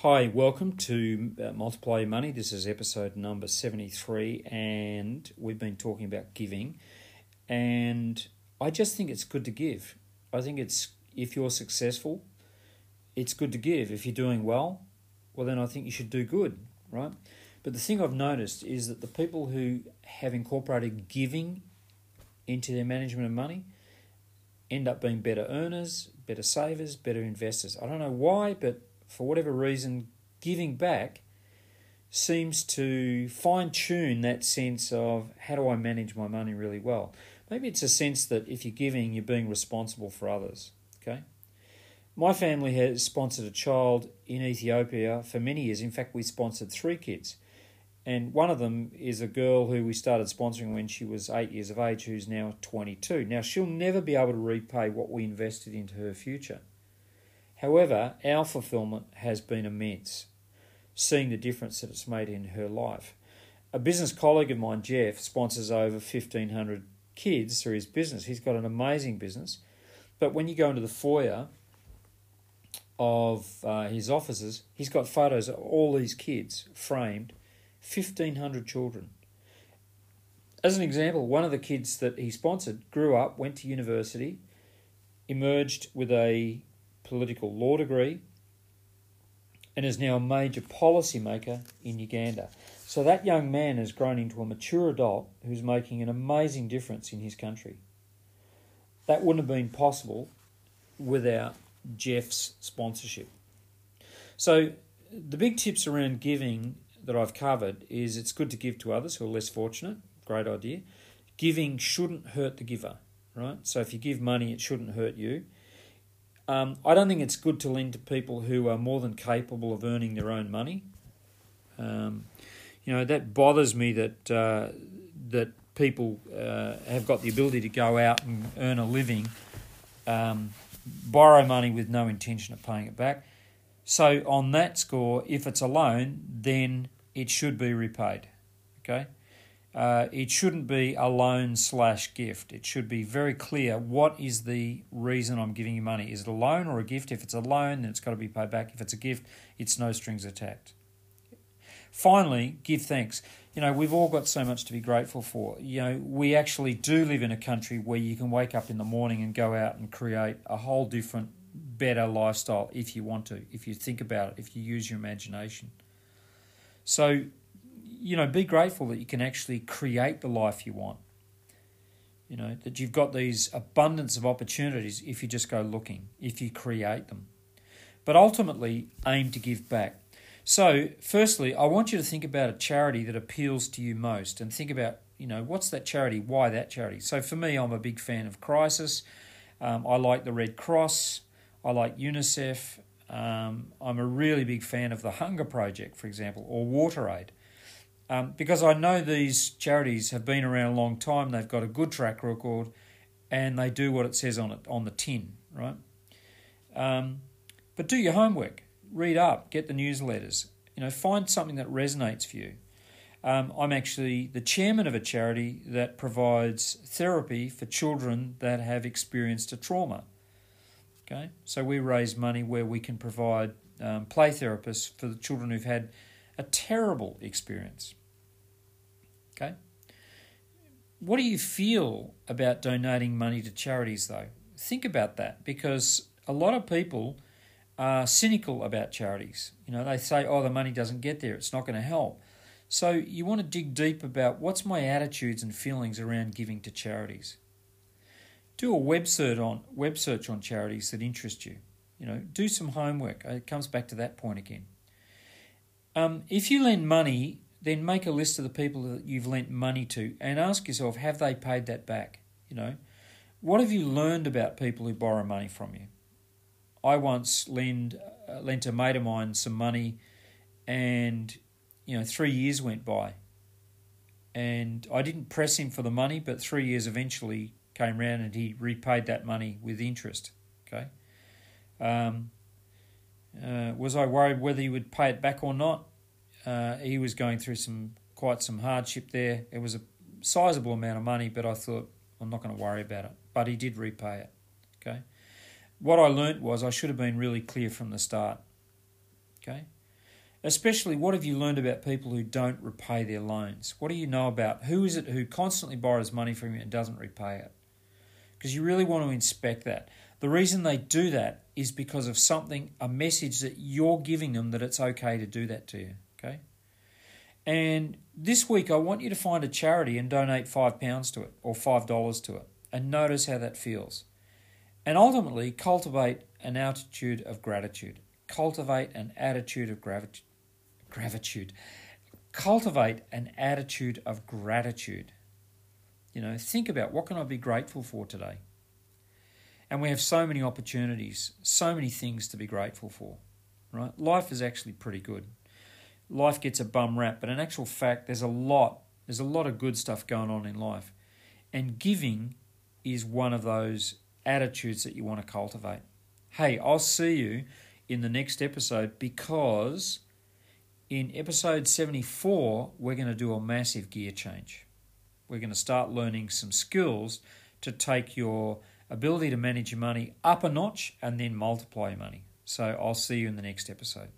Hi, welcome to uh, Multiply Your Money. This is episode number 73, and we've been talking about giving. And I just think it's good to give. I think it's, if you're successful, it's good to give. If you're doing well, well, then I think you should do good, right? But the thing I've noticed is that the people who have incorporated giving into their management of money end up being better earners, better savers, better investors. I don't know why, but for whatever reason, giving back seems to fine tune that sense of how do I manage my money really well. Maybe it's a sense that if you're giving, you're being responsible for others. Okay. My family has sponsored a child in Ethiopia for many years. In fact, we sponsored three kids. And one of them is a girl who we started sponsoring when she was eight years of age, who's now 22. Now, she'll never be able to repay what we invested into her future. However, our fulfillment has been immense, seeing the difference that it's made in her life. A business colleague of mine, Jeff, sponsors over 1,500 kids through his business. He's got an amazing business. But when you go into the foyer of uh, his offices, he's got photos of all these kids framed 1,500 children. As an example, one of the kids that he sponsored grew up, went to university, emerged with a political law degree, and is now a major policymaker in Uganda. So that young man has grown into a mature adult who's making an amazing difference in his country. That wouldn't have been possible without Jeff's sponsorship. So the big tips around giving that I've covered is it's good to give to others who are less fortunate. Great idea. Giving shouldn't hurt the giver, right? So if you give money, it shouldn't hurt you. Um, I don't think it's good to lend to people who are more than capable of earning their own money. Um, you know that bothers me that uh, that people uh, have got the ability to go out and earn a living, um, borrow money with no intention of paying it back. So on that score, if it's a loan, then it should be repaid. Okay. Uh, it shouldn't be a loan slash gift. It should be very clear what is the reason I'm giving you money. Is it a loan or a gift? If it's a loan, then it's got to be paid back. If it's a gift, it's no strings attached. Finally, give thanks. You know, we've all got so much to be grateful for. You know, we actually do live in a country where you can wake up in the morning and go out and create a whole different, better lifestyle if you want to, if you think about it, if you use your imagination. So, you know, be grateful that you can actually create the life you want. You know, that you've got these abundance of opportunities if you just go looking, if you create them. But ultimately, aim to give back. So, firstly, I want you to think about a charity that appeals to you most and think about, you know, what's that charity? Why that charity? So, for me, I'm a big fan of Crisis. Um, I like the Red Cross. I like UNICEF. Um, I'm a really big fan of the Hunger Project, for example, or WaterAid. Um, because I know these charities have been around a long time, they've got a good track record, and they do what it says on it on the tin, right? Um, but do your homework, read up, get the newsletters. You know, find something that resonates for you. Um, I'm actually the chairman of a charity that provides therapy for children that have experienced a trauma. Okay, so we raise money where we can provide um, play therapists for the children who've had a terrible experience. Okay? What do you feel about donating money to charities, though? Think about that because a lot of people are cynical about charities. You know, they say, oh, the money doesn't get there, it's not going to help. So you want to dig deep about what's my attitudes and feelings around giving to charities. Do a web search on web search on charities that interest you. You know, do some homework. It comes back to that point again. Um, if you lend money then make a list of the people that you've lent money to and ask yourself, have they paid that back? You know, what have you learned about people who borrow money from you? I once lend, uh, lent a mate of mine some money, and you know, three years went by, and I didn't press him for the money, but three years eventually came round, and he repaid that money with interest. Okay. Um, uh, was I worried whether he would pay it back or not? Uh, he was going through some quite some hardship there. It was a sizable amount of money, but I thought I'm not going to worry about it. But he did repay it. Okay. what I learnt was I should have been really clear from the start. Okay? Especially, what have you learned about people who don't repay their loans? What do you know about who is it who constantly borrows money from you and doesn't repay it? Because you really want to inspect that. The reason they do that is because of something, a message that you're giving them that it's okay to do that to you. Okay? And this week, I want you to find a charity and donate £5 to it or $5 to it and notice how that feels. And ultimately, cultivate an attitude of gratitude. Cultivate an attitude of gratitude. Gratitude. Cultivate an attitude of gratitude. You know, think about what can I be grateful for today? And we have so many opportunities, so many things to be grateful for, right? Life is actually pretty good. Life gets a bum rap, but in actual fact, there's a lot, there's a lot of good stuff going on in life. And giving is one of those attitudes that you want to cultivate. Hey, I'll see you in the next episode because in episode 74, we're going to do a massive gear change. We're going to start learning some skills to take your ability to manage your money up a notch and then multiply your money. So I'll see you in the next episode.